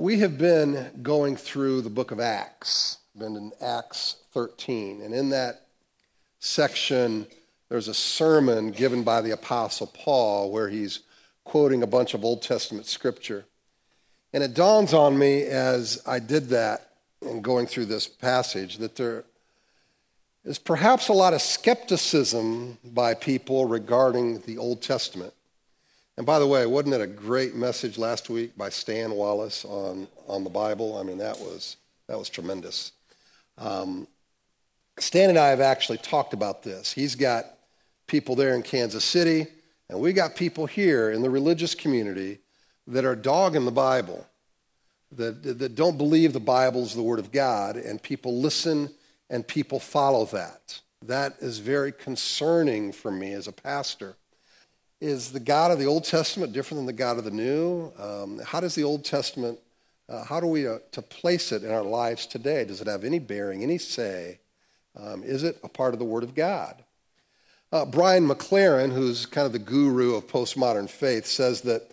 we have been going through the book of Acts, been in Acts 13, and in that section, there's a sermon given by the Apostle Paul where he's quoting a bunch of Old Testament scripture. And it dawns on me as I did that and going through this passage that there is perhaps a lot of skepticism by people regarding the Old Testament. And by the way, wasn't it a great message last week by Stan Wallace on, on the Bible? I mean, that was, that was tremendous. Um, Stan and I have actually talked about this. He's got people there in Kansas City, and we got people here in the religious community that are dogging the Bible, that, that don't believe the Bible is the Word of God, and people listen and people follow that. That is very concerning for me as a pastor. Is the God of the Old Testament different than the God of the New? Um, how does the Old Testament, uh, how do we uh, to place it in our lives today? Does it have any bearing, any say? Um, is it a part of the Word of God? Uh, Brian McLaren, who's kind of the guru of postmodern faith, says that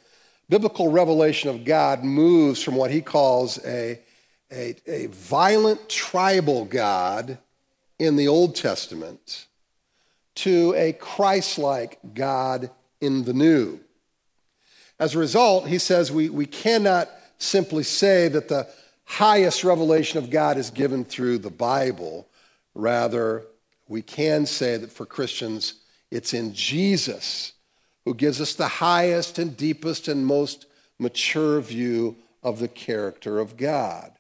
biblical revelation of God moves from what he calls a, a, a violent tribal God in the Old Testament to a Christ like God in the New. As a result, he says we, we cannot simply say that the highest revelation of God is given through the Bible. Rather, we can say that for Christians, it's in Jesus who gives us the highest and deepest and most mature view of the character of God.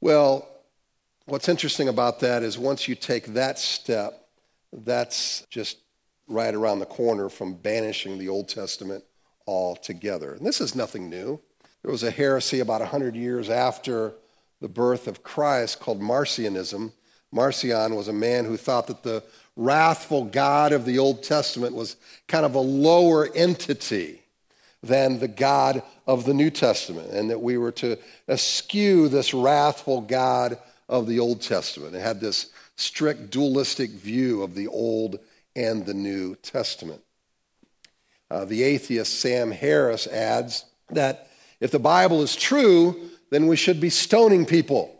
Well, what's interesting about that is once you take that step, that's just right around the corner from banishing the Old Testament altogether. And this is nothing new. There was a heresy about 100 years after the birth of Christ called Marcionism. Marcion was a man who thought that the wrathful God of the Old Testament was kind of a lower entity than the God of the New Testament, and that we were to eschew this wrathful God of the Old Testament. It had this strict dualistic view of the Old and the New Testament. Uh, the atheist Sam Harris adds that if the Bible is true, then we should be stoning people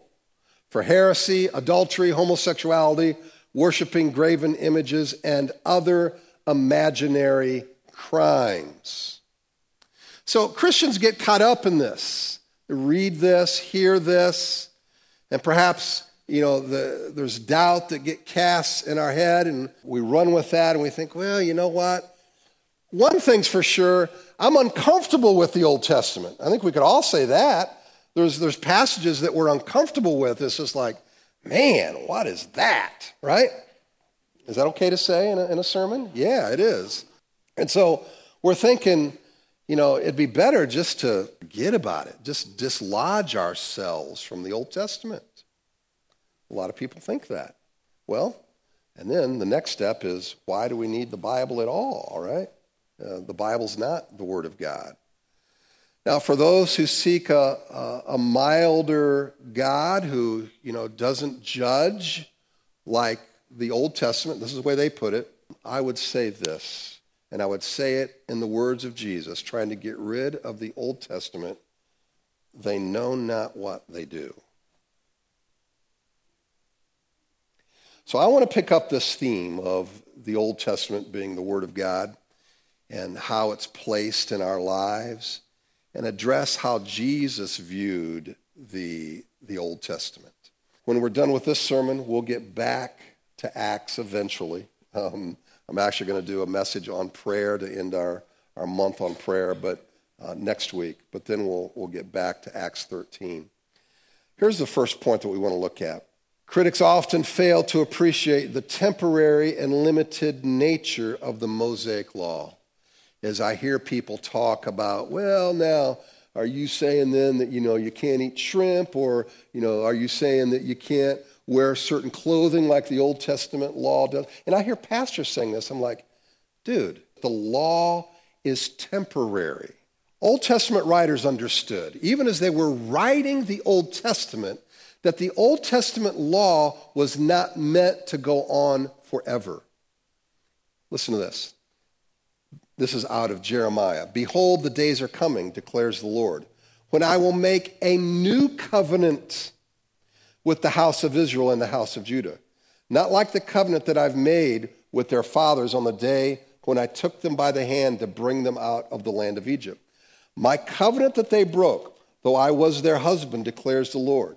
for heresy, adultery, homosexuality, worshiping graven images, and other imaginary crimes. So Christians get caught up in this. Read this, hear this, and perhaps you know the, there's doubt that get cast in our head, and we run with that, and we think, well, you know what? One thing's for sure, I'm uncomfortable with the Old Testament. I think we could all say that. There's, there's passages that we're uncomfortable with. It's just like, man, what is that? Right? Is that okay to say in a, in a sermon? Yeah, it is. And so we're thinking, you know, it'd be better just to forget about it, just dislodge ourselves from the Old Testament. A lot of people think that. Well, and then the next step is why do we need the Bible at all, all right? Uh, the Bible's not the Word of God. Now, for those who seek a, a, a, milder God who, you know, doesn't judge like the Old Testament, this is the way they put it, I would say this, and I would say it in the words of Jesus, trying to get rid of the Old Testament. They know not what they do. So I want to pick up this theme of the Old Testament being the Word of God and how it's placed in our lives and address how Jesus viewed the, the Old Testament. When we're done with this sermon, we'll get back to Acts eventually. Um, I'm actually going to do a message on prayer to end our, our month on prayer, but uh, next week. But then we'll, we'll get back to Acts 13. Here's the first point that we want to look at. Critics often fail to appreciate the temporary and limited nature of the Mosaic Law as I hear people talk about, well, now, are you saying then that, you know, you can't eat shrimp? Or, you know, are you saying that you can't wear certain clothing like the Old Testament law does? And I hear pastors saying this. I'm like, dude, the law is temporary. Old Testament writers understood, even as they were writing the Old Testament, that the Old Testament law was not meant to go on forever. Listen to this. This is out of Jeremiah. Behold, the days are coming, declares the Lord, when I will make a new covenant with the house of Israel and the house of Judah. Not like the covenant that I've made with their fathers on the day when I took them by the hand to bring them out of the land of Egypt. My covenant that they broke, though I was their husband, declares the Lord.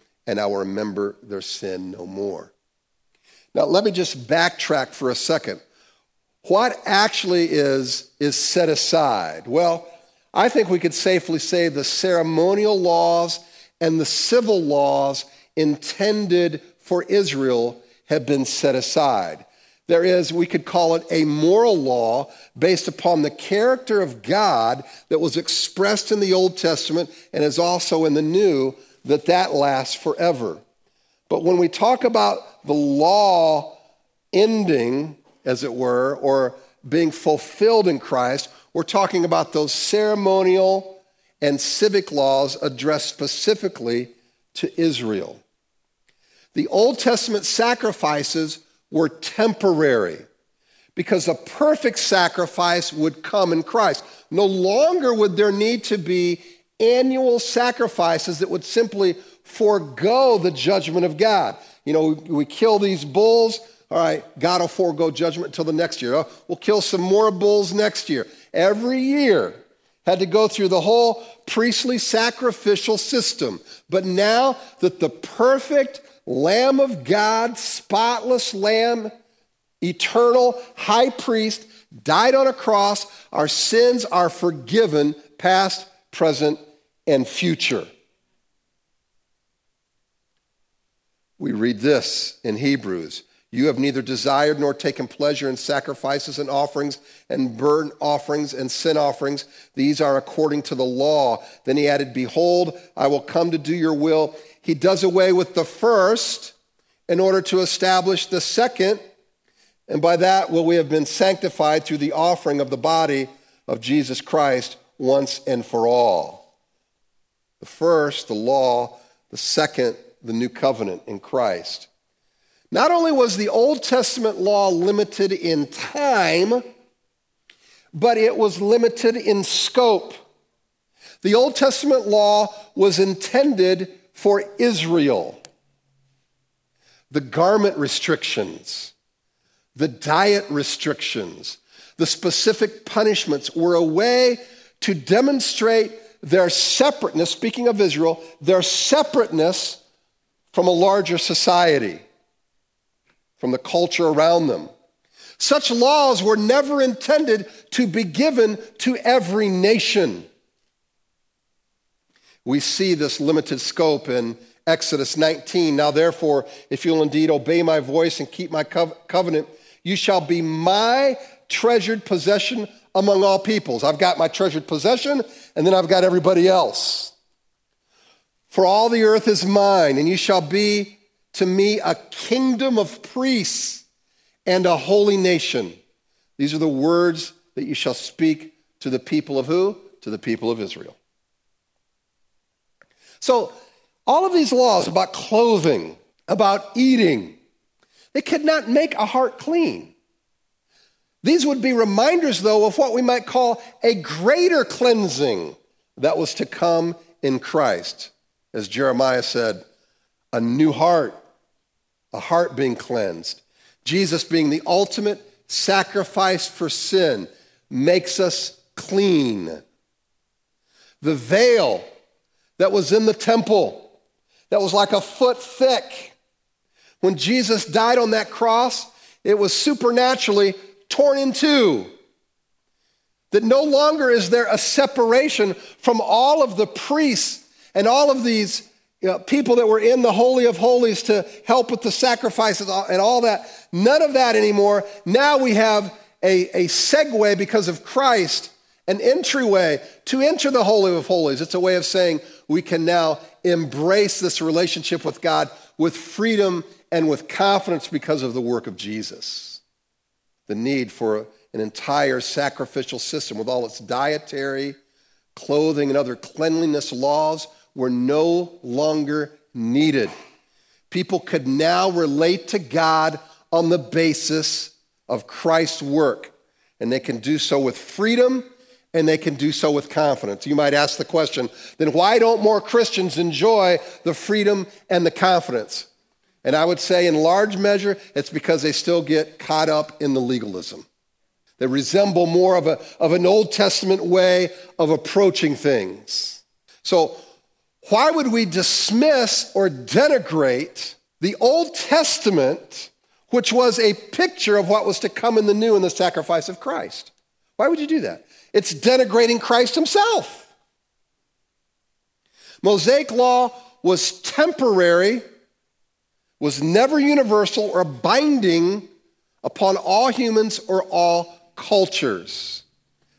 and I will remember their sin no more. Now, let me just backtrack for a second. What actually is, is set aside? Well, I think we could safely say the ceremonial laws and the civil laws intended for Israel have been set aside. There is, we could call it a moral law based upon the character of God that was expressed in the Old Testament and is also in the New, that that lasts forever. But when we talk about the law ending, as it were, or being fulfilled in Christ, we're talking about those ceremonial and civic laws addressed specifically to Israel. The Old Testament sacrifices were temporary because a perfect sacrifice would come in Christ. No longer would there need to be annual sacrifices that would simply forego the judgment of God. You know, we, we kill these bulls, all right, God will forego judgment until the next year. Oh, we'll kill some more bulls next year. Every year had to go through the whole priestly sacrificial system. But now that the perfect Lamb of God, spotless Lamb, eternal high priest, died on a cross, our sins are forgiven, past, present, and future. We read this in Hebrews. You have neither desired nor taken pleasure in sacrifices and offerings and burnt offerings and sin offerings. These are according to the law. Then he added, Behold, I will come to do your will. He does away with the first in order to establish the second. And by that will we have been sanctified through the offering of the body of Jesus Christ once and for all. The first, the law, the second, the new covenant in Christ. Not only was the Old Testament law limited in time, but it was limited in scope. The Old Testament law was intended for Israel. The garment restrictions, the diet restrictions, the specific punishments were a way to demonstrate their separateness, speaking of Israel, their separateness from a larger society from the culture around them. Such laws were never intended to be given to every nation. We see this limited scope in Exodus 19. Now, therefore, if you'll indeed obey my voice and keep my covenant, you shall be my treasured possession among all peoples. I've got my treasured possession, and then I've got everybody else. For all the earth is mine, and you shall be to me a kingdom of priests and a holy nation. These are the words that you shall speak to the people of who? To the people of Israel. So, all of these laws about clothing, about eating, they could not make a heart clean. These would be reminders, though, of what we might call a greater cleansing that was to come in Christ. As Jeremiah said, a new heart a heart being cleansed. Jesus being the ultimate sacrifice for sin makes us clean. The veil that was in the temple, that was like a foot thick, when Jesus died on that cross, it was supernaturally torn in two. That no longer is there a separation from all of the priests and all of these you know, people that were in the Holy of Holies to help with the sacrifices and all that. None of that anymore. Now we have a, a segue because of Christ an entryway to enter the Holy of Holies. It's a way of saying we can now embrace this relationship with God with freedom and with confidence because of the work of Jesus. The need for an entire sacrificial system with all its dietary, clothing, and other cleanliness laws were no longer needed. People could now relate to God on the basis of Christ's work, and they can do so with freedom and they can do so with confidence. You might ask the question then why don't more Christians enjoy the freedom and the confidence? And I would say, in large measure, it's because they still get caught up in the legalism. They resemble more of, a, of an Old Testament way of approaching things. So, why would we dismiss or denigrate the Old Testament, which was a picture of what was to come in the new in the sacrifice of Christ? Why would you do that? It's denigrating Christ himself. Mosaic law was temporary, was never universal or binding upon all humans or all cultures.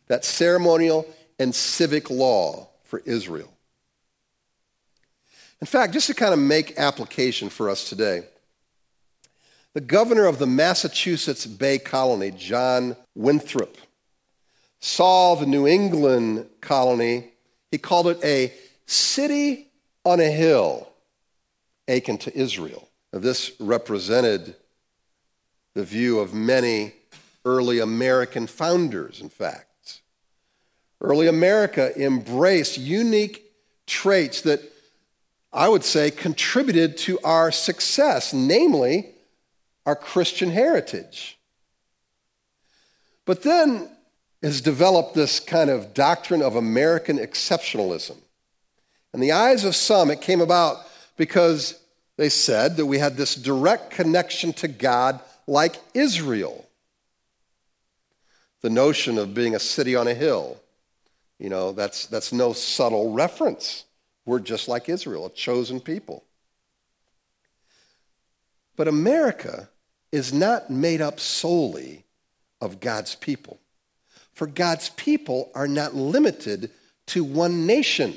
That ceremonial and civic law for Israel. In fact, just to kind of make application for us today, the governor of the Massachusetts Bay Colony, John Winthrop, saw the New England colony, he called it a city on a hill, akin to Israel. This represented the view of many early American founders, in fact. Early America embraced unique traits that I would say contributed to our success, namely our Christian heritage. But then has developed this kind of doctrine of American exceptionalism. In the eyes of some, it came about because they said that we had this direct connection to God like Israel the notion of being a city on a hill. You know, that's, that's no subtle reference. We're just like Israel, a chosen people. But America is not made up solely of God's people. For God's people are not limited to one nation.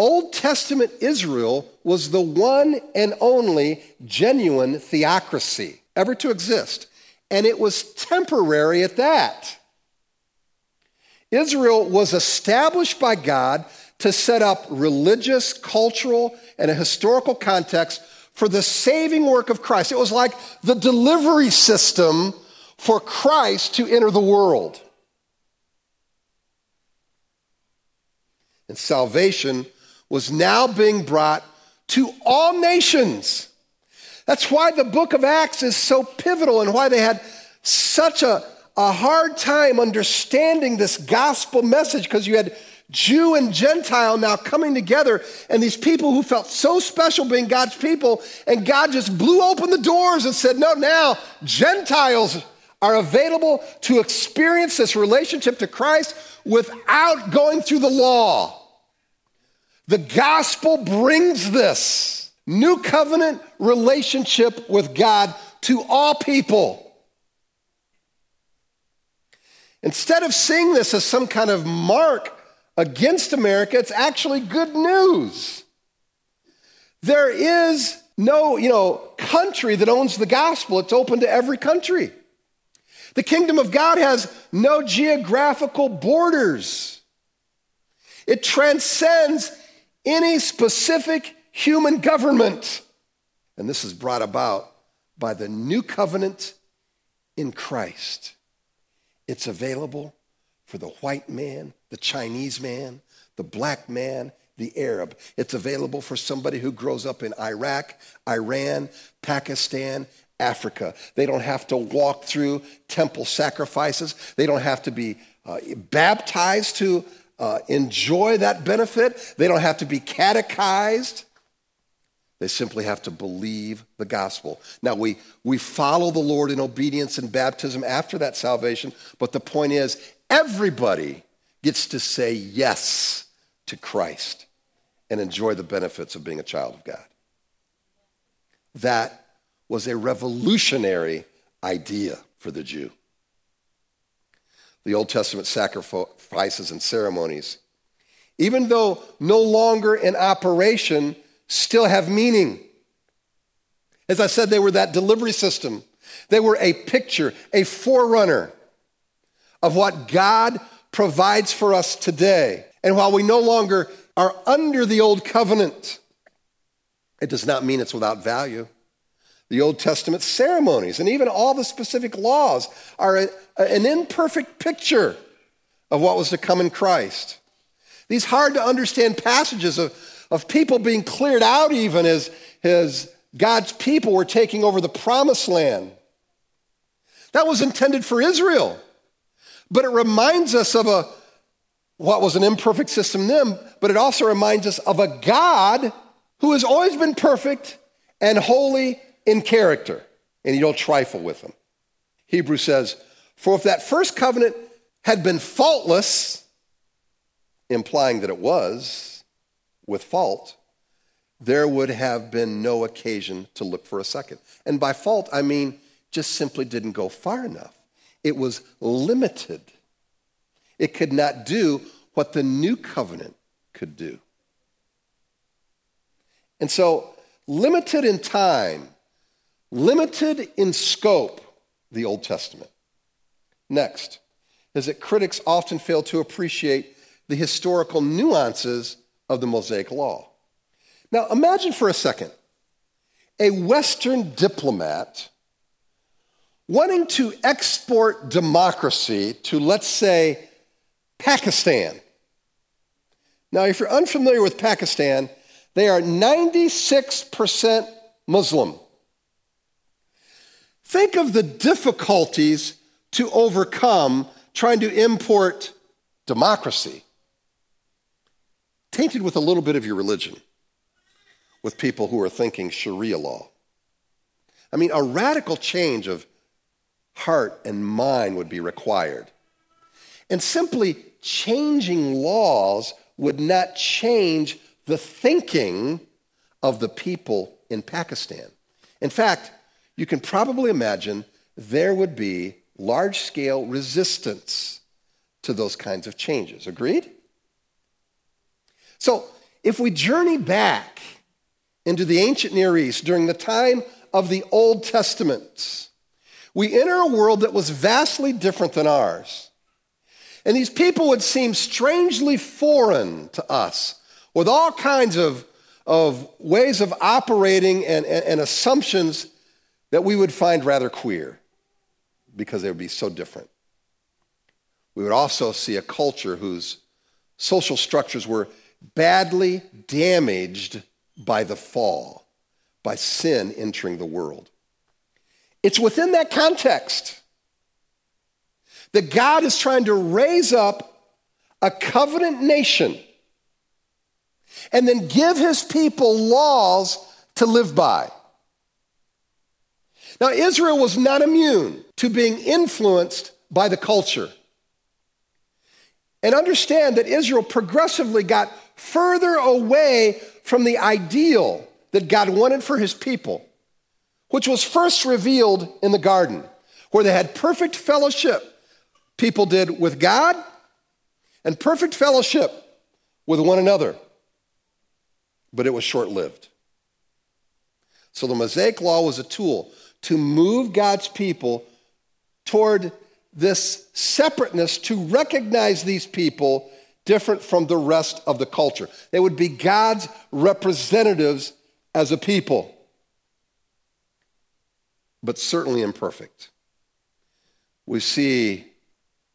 Old Testament Israel was the one and only genuine theocracy ever to exist and it was temporary at that. Israel was established by God to set up religious, cultural, and a historical context for the saving work of Christ. It was like the delivery system for Christ to enter the world. And salvation was now being brought to all nations. That's why the book of Acts is so pivotal and why they had such a, a hard time understanding this gospel message because you had Jew and Gentile now coming together, and these people who felt so special being God's people, and God just blew open the doors and said, No, now Gentiles are available to experience this relationship to Christ without going through the law. The gospel brings this new covenant relationship with God to all people. Instead of seeing this as some kind of mark against America, it's actually good news. There is no, you know, country that owns the gospel. It's open to every country. The kingdom of God has no geographical borders. It transcends any specific human government. And this is brought about by the new covenant in Christ. It's available for the white man, the Chinese man, the black man, the Arab. It's available for somebody who grows up in Iraq, Iran, Pakistan, Africa. They don't have to walk through temple sacrifices. They don't have to be uh, baptized to uh, enjoy that benefit. They don't have to be catechized. They simply have to believe the gospel. Now, we, we follow the Lord in obedience and baptism after that salvation, but the point is, everybody gets to say yes to Christ and enjoy the benefits of being a child of God. That was a revolutionary idea for the Jew. The Old Testament sacrifices and ceremonies, even though no longer in operation, still have meaning. As I said, they were that delivery system. They were a picture, a forerunner of what God provides for us today. And while we no longer are under the old covenant, it does not mean it's without value. The Old Testament ceremonies and even all the specific laws are a, an imperfect picture of what was to come in Christ. These hard to understand passages of, of people being cleared out, even as, as God's people were taking over the promised land. That was intended for Israel. But it reminds us of a what was an imperfect system then, but it also reminds us of a God who has always been perfect and holy in character, and you don't trifle with them. Hebrews says, For if that first covenant had been faultless, implying that it was with fault, there would have been no occasion to look for a second. And by fault, I mean just simply didn't go far enough. It was limited. It could not do what the new covenant could do. And so, limited in time, limited in scope, the Old Testament. Next is that critics often fail to appreciate the historical nuances of the Mosaic Law. Now, imagine for a second a Western diplomat wanting to export democracy to, let's say, Pakistan. Now, if you're unfamiliar with Pakistan, they are 96% Muslim. Think of the difficulties to overcome trying to import democracy, tainted with a little bit of your religion, with people who are thinking Sharia law. I mean, a radical change of heart and mind would be required. And simply changing laws would not change the thinking of the people in Pakistan. In fact, you can probably imagine there would be large scale resistance to those kinds of changes. Agreed? So, if we journey back into the ancient Near East during the time of the Old Testament, we enter a world that was vastly different than ours. And these people would seem strangely foreign to us, with all kinds of, of ways of operating and, and, and assumptions that we would find rather queer because they would be so different. We would also see a culture whose social structures were badly damaged by the fall, by sin entering the world. It's within that context that God is trying to raise up a covenant nation and then give his people laws to live by. Now, Israel was not immune to being influenced by the culture. And understand that Israel progressively got further away from the ideal that God wanted for his people, which was first revealed in the garden, where they had perfect fellowship people did with God and perfect fellowship with one another. But it was short lived. So the Mosaic Law was a tool to move God's people toward this separateness, to recognize these people different from the rest of the culture. They would be God's representatives as a people, but certainly imperfect. We see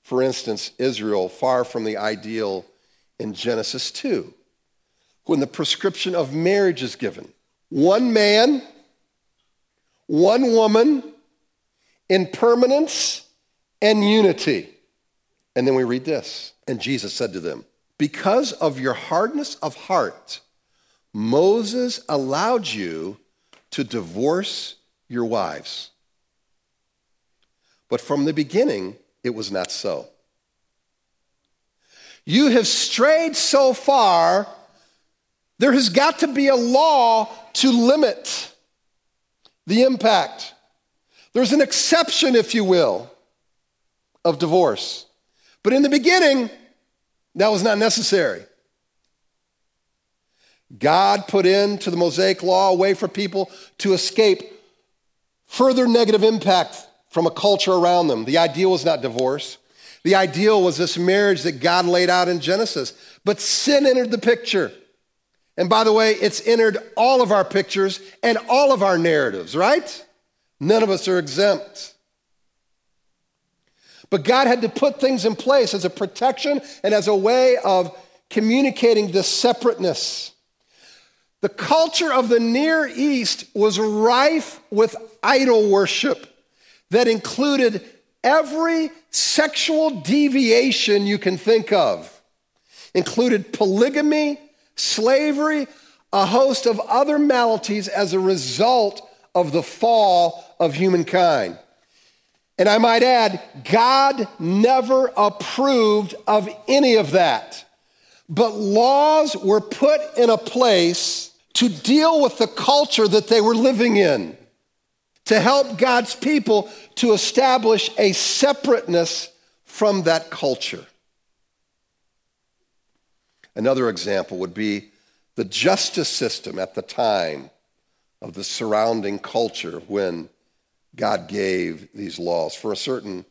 for instance, Israel far from the ideal in Genesis 2, when the prescription of marriage is given. One man, one woman, in permanence and unity. And then we read this. And Jesus said to them, Because of your hardness of heart, Moses allowed you to divorce your wives. But from the beginning, it was not so. You have strayed so far, there has got to be a law to limit the impact. There's an exception, if you will, of divorce. But in the beginning, that was not necessary. God put into the Mosaic law a way for people to escape further negative impact from a culture around them. The ideal was not divorce. The ideal was this marriage that God laid out in Genesis. But sin entered the picture. And by the way, it's entered all of our pictures and all of our narratives, right? None of us are exempt. But God had to put things in place as a protection and as a way of communicating this separateness. The culture of the Near East was rife with idol worship that included every sexual deviation you can think of, included polygamy, slavery, a host of other maladies as a result of the fall of humankind. And I might add, God never approved of any of that. But laws were put in a place to deal with the culture that they were living in, to help God's people to establish a separateness from that culture. Another example would be the justice system at the time of the surrounding culture when God gave these laws. For certain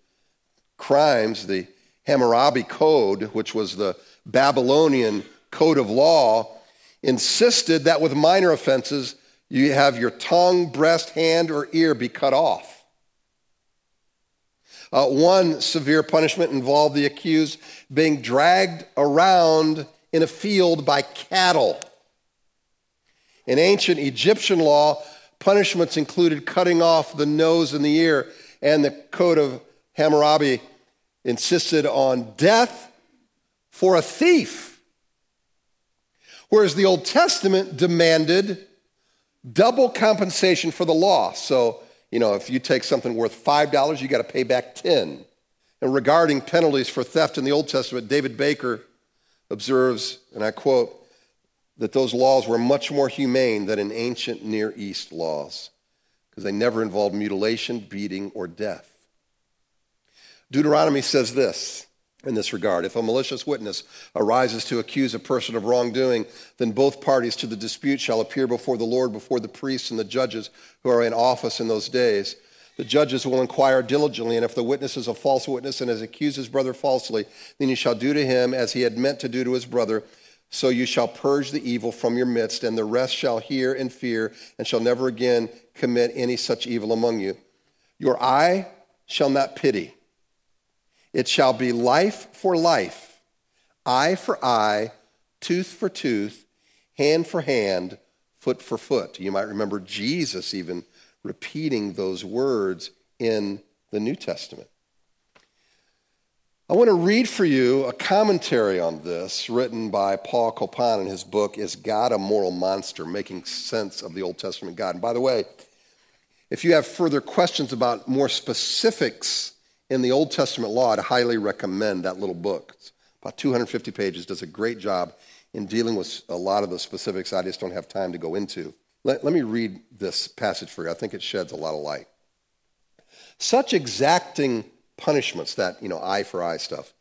crimes, the Hammurabi Code, which was the Babylonian code of law, insisted that with minor offenses, you have your tongue, breast, hand, or ear be cut off. Uh, one severe punishment involved the accused being dragged around in a field by cattle. In ancient Egyptian law, punishments included cutting off the nose and the ear, and the Code of Hammurabi insisted on death for a thief. Whereas the Old Testament demanded double compensation for the loss. So, you know, if you take something worth $5, you got to pay back 10. And regarding penalties for theft in the Old Testament, David Baker observes, and I quote, that those laws were much more humane than in ancient Near East laws because they never involved mutilation, beating, or death. Deuteronomy says this in this regard If a malicious witness arises to accuse a person of wrongdoing, then both parties to the dispute shall appear before the Lord, before the priests and the judges who are in office in those days. The judges will inquire diligently, and if the witness is a false witness and has accused his brother falsely, then you shall do to him as he had meant to do to his brother. So you shall purge the evil from your midst, and the rest shall hear and fear, and shall never again commit any such evil among you. Your eye shall not pity. It shall be life for life, eye for eye, tooth for tooth, hand for hand, foot for foot. You might remember Jesus even repeating those words in the New Testament. I want to read for you a commentary on this written by Paul Copan in his book, Is God a Moral Monster? Making Sense of the Old Testament God. And by the way, if you have further questions about more specifics in the Old Testament law, I'd highly recommend that little book. It's about 250 pages, does a great job in dealing with a lot of the specifics I just don't have time to go into. Let, let me read this passage for you. I think it sheds a lot of light. Such exacting punishments, that, you know, eye for eye stuff,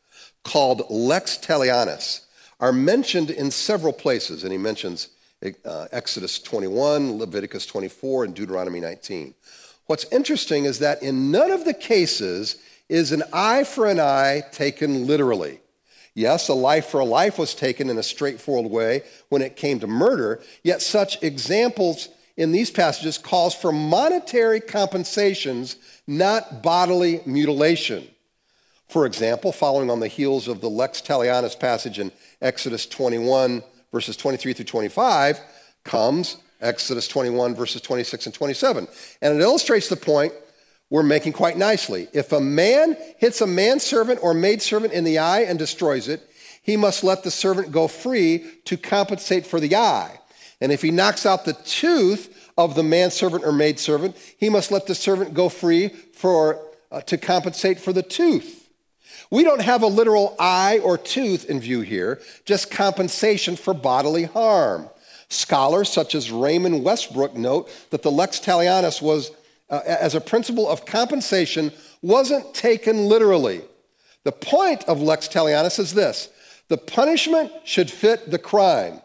called lex talionis, are mentioned in several places. And he mentions uh, Exodus 21, Leviticus 24, and Deuteronomy 19. What's interesting is that in none of the cases is an eye for an eye taken literally. Yes, a life for a life was taken in a straightforward way when it came to murder, yet such examples in these passages calls for monetary compensations, not bodily mutilation. For example, following on the heels of the Lex Talionis passage in Exodus 21, verses 23 through 25, comes Exodus 21, verses 26 and 27. And it illustrates the point we're making quite nicely. If a man hits a manservant or maidservant in the eye and destroys it, he must let the servant go free to compensate for the eye. And if he knocks out the tooth of the manservant or maidservant, he must let the servant go free for, uh, to compensate for the tooth. We don't have a literal eye or tooth in view here, just compensation for bodily harm. Scholars such as Raymond Westbrook note that the lex talionis was uh, as a principle of compensation wasn't taken literally. The point of lex talionis is this the punishment should fit the crime.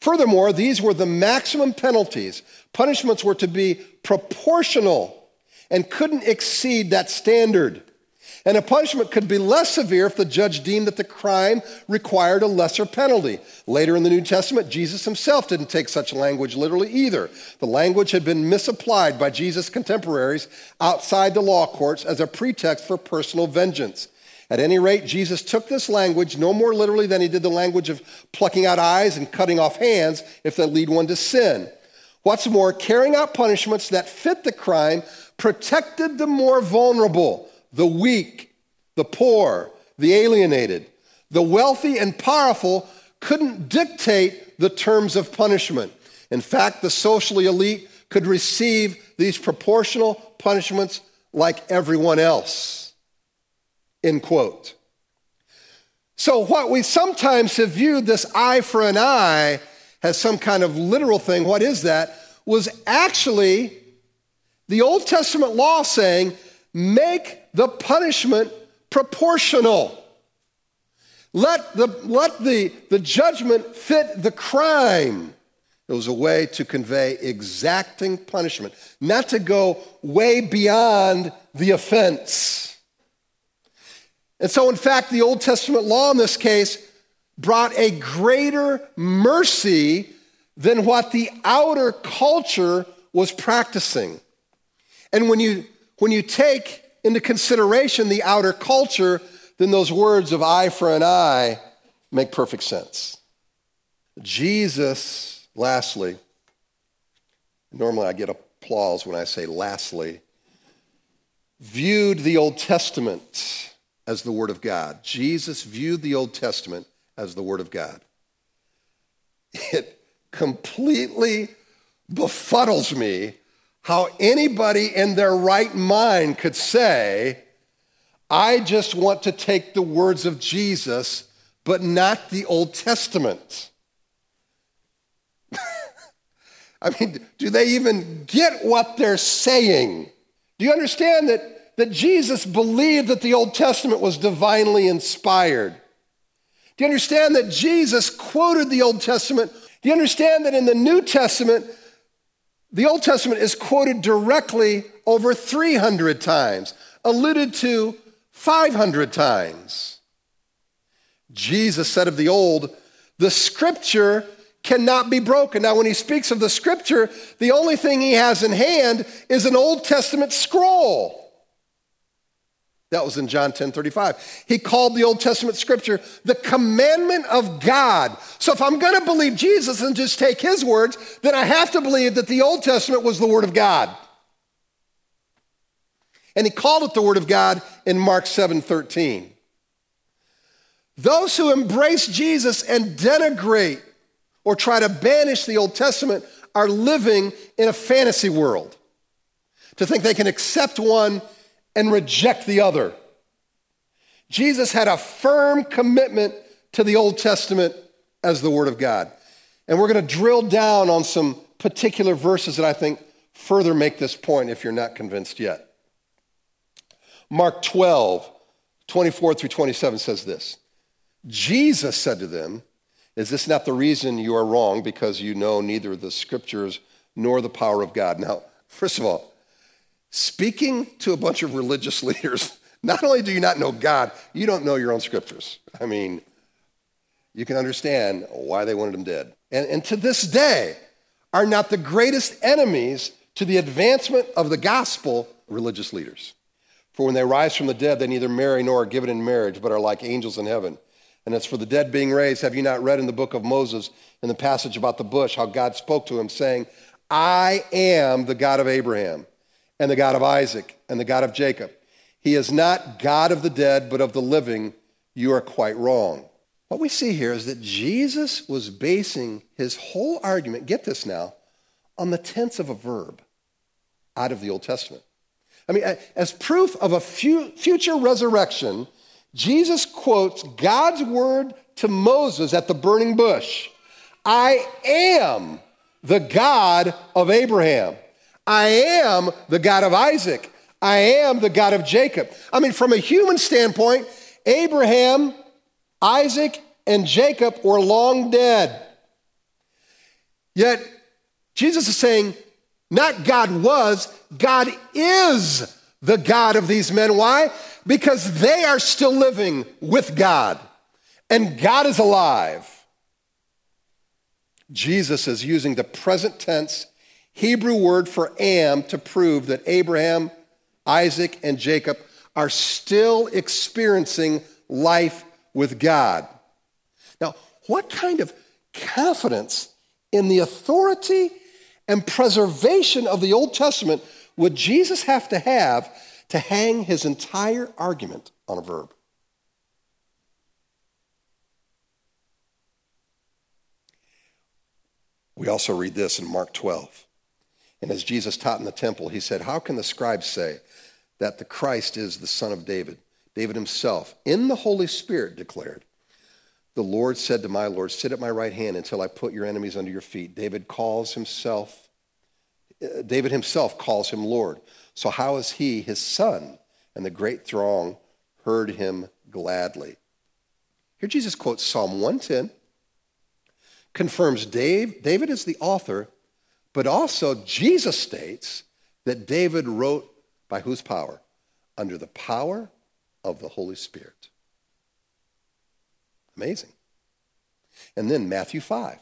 Furthermore, these were the maximum penalties. Punishments were to be proportional and couldn't exceed that standard. And a punishment could be less severe if the judge deemed that the crime required a lesser penalty. Later in the New Testament, Jesus himself didn't take such language literally either. The language had been misapplied by Jesus' contemporaries outside the law courts as a pretext for personal vengeance. At any rate, Jesus took this language no more literally than he did the language of plucking out eyes and cutting off hands if they lead one to sin. What's more, carrying out punishments that fit the crime protected the more vulnerable the weak, the poor, the alienated. The wealthy and powerful couldn't dictate the terms of punishment. In fact, the socially elite could receive these proportional punishments like everyone else. End quote. So, what we sometimes have viewed this eye for an eye as some kind of literal thing, what is that? Was actually the Old Testament law saying, make the punishment proportional. Let the, let the, the judgment fit the crime. It was a way to convey exacting punishment, not to go way beyond the offense. And so, in fact, the Old Testament law in this case brought a greater mercy than what the outer culture was practicing. And when you, when you take into consideration the outer culture, then those words of eye for an eye make perfect sense. Jesus, lastly, normally I get applause when I say lastly, viewed the Old Testament as the Word of God. Jesus viewed the Old Testament as the Word of God. It completely befuddles me how anybody in their right mind could say, I just want to take the words of Jesus, but not the Old Testament. I mean, do they even get what they're saying? Do you understand that, that Jesus believed that the Old Testament was divinely inspired? Do you understand that Jesus quoted the Old Testament? Do you understand that in the New Testament, the Old Testament is quoted directly over 300 times, alluded to 500 times. Jesus said of the Old, the scripture cannot be broken. Now, when he speaks of the scripture, the only thing he has in hand is an Old Testament scroll. That was in John 10 35. He called the Old Testament scripture the commandment of God. So if I'm going to believe Jesus and just take his words, then I have to believe that the Old Testament was the word of God. And he called it the word of God in Mark 7 13. Those who embrace Jesus and denigrate or try to banish the Old Testament are living in a fantasy world. To think they can accept one and reject the other. Jesus had a firm commitment to the Old Testament as the Word of God. And we're going to drill down on some particular verses that I think further make this point if you're not convinced yet. Mark 12, 24 through 27 says this Jesus said to them, Is this not the reason you are wrong because you know neither the scriptures nor the power of God? Now, first of all, speaking to a bunch of religious leaders, not only do you not know God, you don't know your own scriptures. I mean, you can understand why they wanted him dead. And, and to this day, are not the greatest enemies to the advancement of the gospel religious leaders. For when they rise from the dead, they neither marry nor are given in marriage, but are like angels in heaven. And as for the dead being raised, have you not read in the book of Moses, in the passage about the bush, how God spoke to him, saying, I am the God of Abraham and the God of Isaac and the God of Jacob. He is not God of the dead, but of the living. You are quite wrong. What we see here is that Jesus was basing his whole argument, get this now, on the tense of a verb out of the Old Testament. I mean, as proof of a future resurrection, Jesus quotes God's word to Moses at the burning bush I am the God of Abraham. I am the God of Isaac. I am the God of Jacob. I mean, from a human standpoint, Abraham, Isaac, and Jacob were long dead. Yet Jesus is saying, not God was, God is the God of these men. Why? Because they are still living with God, and God is alive. Jesus is using the present tense Hebrew word for am to prove that Abraham, Isaac, and Jacob are still experiencing life with God. Now, what kind of confidence in the authority and preservation of the Old Testament would Jesus have to have to hang his entire argument on a verb? We also read this in Mark 12. And as Jesus taught in the temple, he said, How can the scribes say that the Christ is the son of David? David himself, in the Holy Spirit, declared, The Lord said to my Lord, Sit at my right hand until I put your enemies under your feet. David calls himself, uh, David himself calls him Lord. So how is he his son? And the great throng heard him gladly. Here Jesus quotes Psalm 110 confirms Dave, David is the author, but also Jesus states that David wrote by whose power? Under the power of the Holy Spirit. Amazing. And then Matthew 5.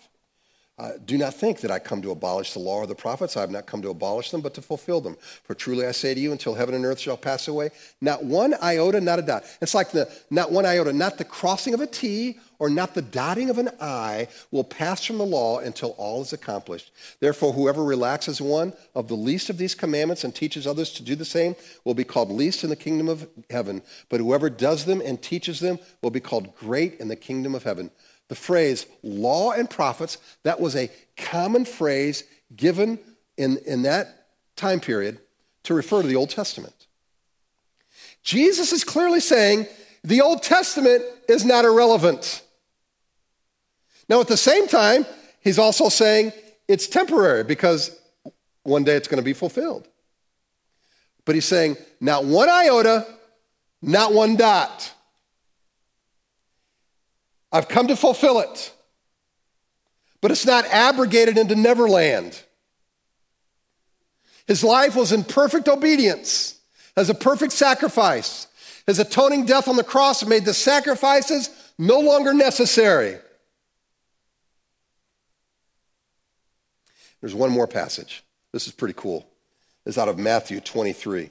Uh, do not think that I come to abolish the law or the prophets. I have not come to abolish them, but to fulfill them. For truly I say to you, until heaven and earth shall pass away, not one iota, not a dot. It's like the not one iota, not the crossing of a T or not the dotting of an I will pass from the law until all is accomplished. Therefore, whoever relaxes one of the least of these commandments and teaches others to do the same will be called least in the kingdom of heaven. But whoever does them and teaches them will be called great in the kingdom of heaven. The phrase law and prophets, that was a common phrase given in, in that time period to refer to the Old Testament. Jesus is clearly saying the Old Testament is not irrelevant. Now, at the same time, he's also saying it's temporary because one day it's going to be fulfilled. But he's saying not one iota, not one dot. I've come to fulfill it. But it's not abrogated into Neverland. His life was in perfect obedience, as a perfect sacrifice. His atoning death on the cross made the sacrifices no longer necessary. There's one more passage. This is pretty cool. It's out of Matthew 23.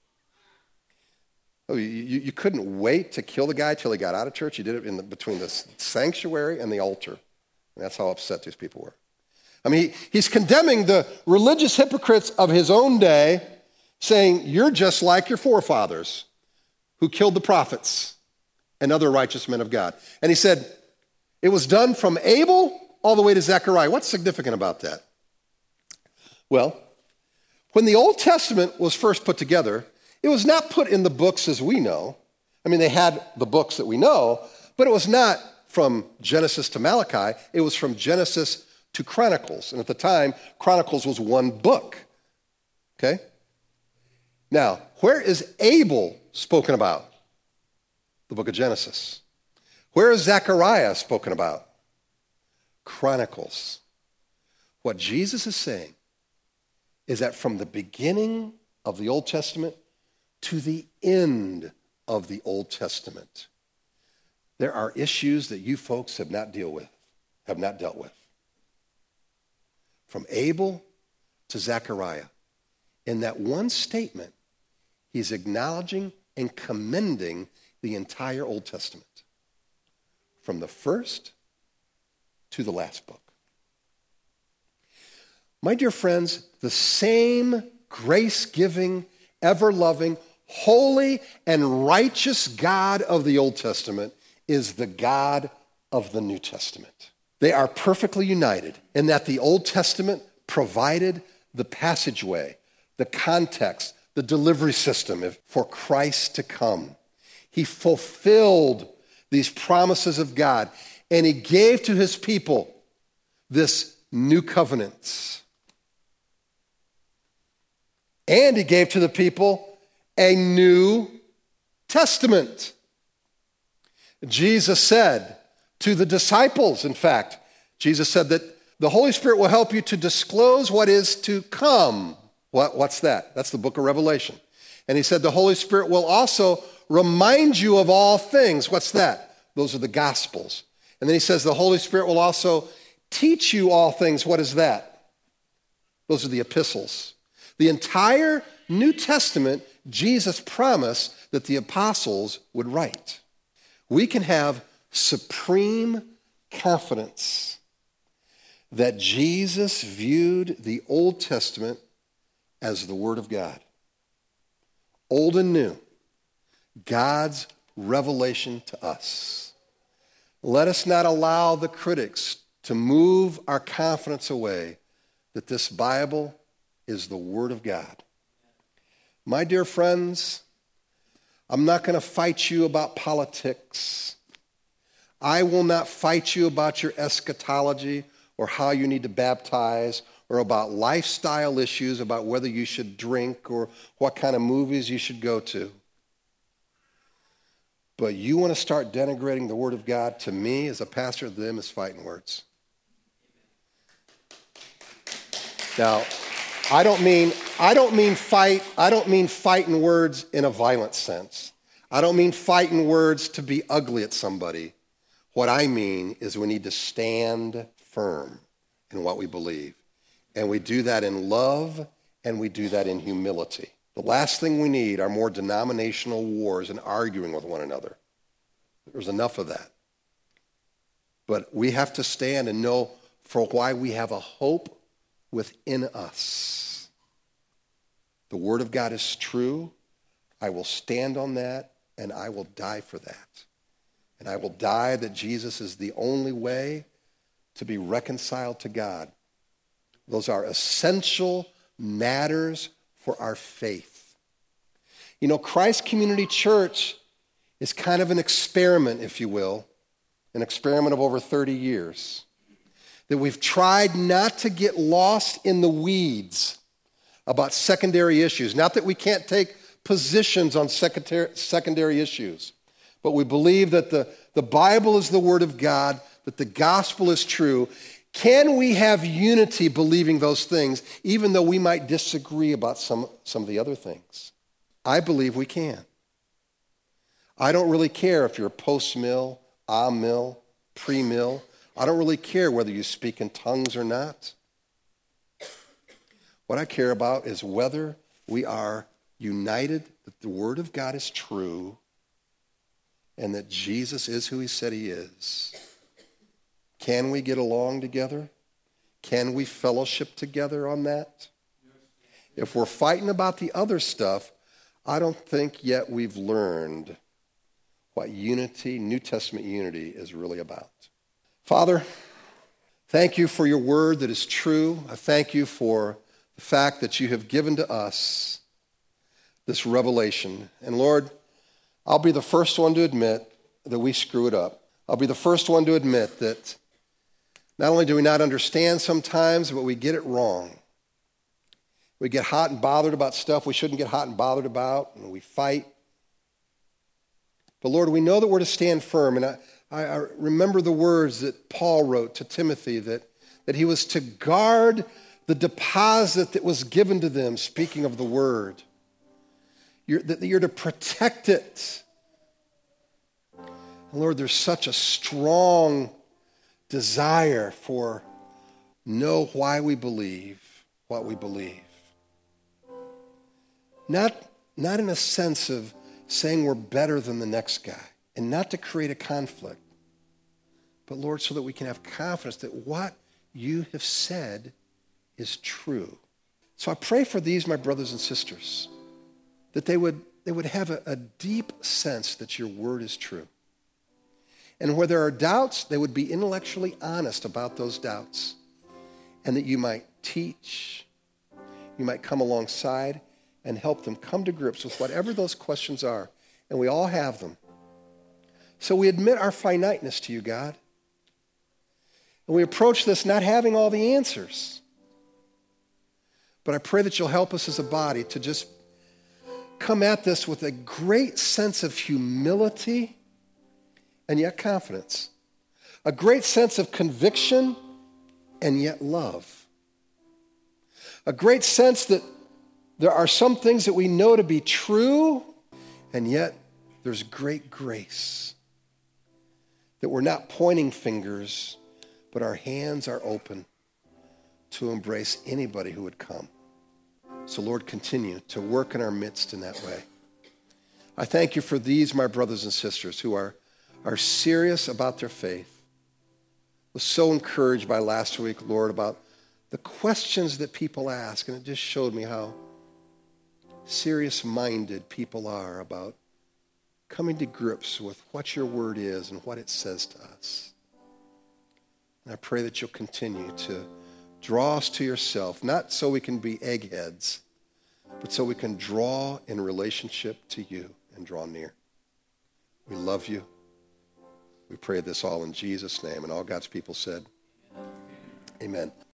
Oh, you, you couldn't wait to kill the guy till he got out of church. You did it in the, between the sanctuary and the altar. And that's how upset these people were. I mean, he, he's condemning the religious hypocrites of his own day, saying, You're just like your forefathers who killed the prophets and other righteous men of God. And he said, It was done from Abel all the way to Zechariah. What's significant about that? Well, when the Old Testament was first put together, it was not put in the books as we know. I mean, they had the books that we know, but it was not from Genesis to Malachi. It was from Genesis to Chronicles. And at the time, Chronicles was one book. Okay? Now, where is Abel spoken about? The book of Genesis. Where is Zechariah spoken about? Chronicles. What Jesus is saying is that from the beginning of the Old Testament to the end of the Old Testament, there are issues that you folks have not deal with, have not dealt with. From Abel to Zechariah, in that one statement, he's acknowledging and commending the entire Old Testament, from the first to the last book. My dear friends, the same grace giving, ever loving, holy, and righteous God of the Old Testament is the God of the New Testament. They are perfectly united in that the Old Testament provided the passageway, the context, the delivery system for Christ to come. He fulfilled these promises of God and he gave to his people this new covenant. And he gave to the people a new testament. Jesus said to the disciples, in fact, Jesus said that the Holy Spirit will help you to disclose what is to come. What, what's that? That's the book of Revelation. And he said the Holy Spirit will also remind you of all things. What's that? Those are the Gospels. And then he says the Holy Spirit will also teach you all things. What is that? Those are the epistles. The entire New Testament, Jesus promised that the apostles would write. We can have supreme confidence that Jesus viewed the Old Testament as the Word of God. Old and new, God's revelation to us. Let us not allow the critics to move our confidence away that this Bible is the Word of God. My dear friends, I'm not going to fight you about politics. I will not fight you about your eschatology or how you need to baptize or about lifestyle issues, about whether you should drink or what kind of movies you should go to. But you want to start denigrating the Word of God to me as a pastor, them is fighting words. Now, I don't mean I don't mean fight. I don't mean fighting words in a violent sense. I don't mean fighting words to be ugly at somebody. What I mean is we need to stand firm in what we believe. And we do that in love and we do that in humility. The last thing we need are more denominational wars and arguing with one another. There's enough of that. But we have to stand and know for why we have a hope within us. The Word of God is true. I will stand on that and I will die for that. And I will die that Jesus is the only way to be reconciled to God. Those are essential matters for our faith. You know, Christ Community Church is kind of an experiment, if you will, an experiment of over 30 years that we've tried not to get lost in the weeds about secondary issues. Not that we can't take positions on secondary issues, but we believe that the, the Bible is the Word of God, that the gospel is true. Can we have unity believing those things, even though we might disagree about some, some of the other things? I believe we can. I don't really care if you're post mill, a mill, pre mill. I don't really care whether you speak in tongues or not. What I care about is whether we are united that the Word of God is true and that Jesus is who He said He is. Can we get along together? Can we fellowship together on that? If we're fighting about the other stuff, I don't think yet we've learned what unity, New Testament unity, is really about. Father, thank you for your word that is true. I thank you for the fact that you have given to us this revelation. And Lord, I'll be the first one to admit that we screw it up. I'll be the first one to admit that not only do we not understand sometimes, but we get it wrong. We get hot and bothered about stuff we shouldn't get hot and bothered about, and we fight. But Lord, we know that we're to stand firm. And I, I, I remember the words that Paul wrote to Timothy that, that he was to guard the deposit that was given to them, speaking of the word. You're, that you're to protect it. And Lord, there's such a strong desire for know why we believe what we believe. Not, not in a sense of saying we're better than the next guy and not to create a conflict, but Lord, so that we can have confidence that what you have said is true. So I pray for these, my brothers and sisters, that they would, they would have a, a deep sense that your word is true. And where there are doubts, they would be intellectually honest about those doubts. And that you might teach, you might come alongside and help them come to grips with whatever those questions are. And we all have them. So we admit our finiteness to you, God. And we approach this not having all the answers. But I pray that you'll help us as a body to just come at this with a great sense of humility and yet confidence, a great sense of conviction and yet love, a great sense that there are some things that we know to be true and yet there's great grace. That we're not pointing fingers, but our hands are open to embrace anybody who would come. So, Lord, continue to work in our midst in that way. I thank you for these, my brothers and sisters, who are, are serious about their faith. I was so encouraged by last week, Lord, about the questions that people ask, and it just showed me how serious minded people are about coming to grips with what your word is and what it says to us. And I pray that you'll continue to Draw us to yourself, not so we can be eggheads, but so we can draw in relationship to you and draw near. We love you. We pray this all in Jesus' name. And all God's people said, Amen.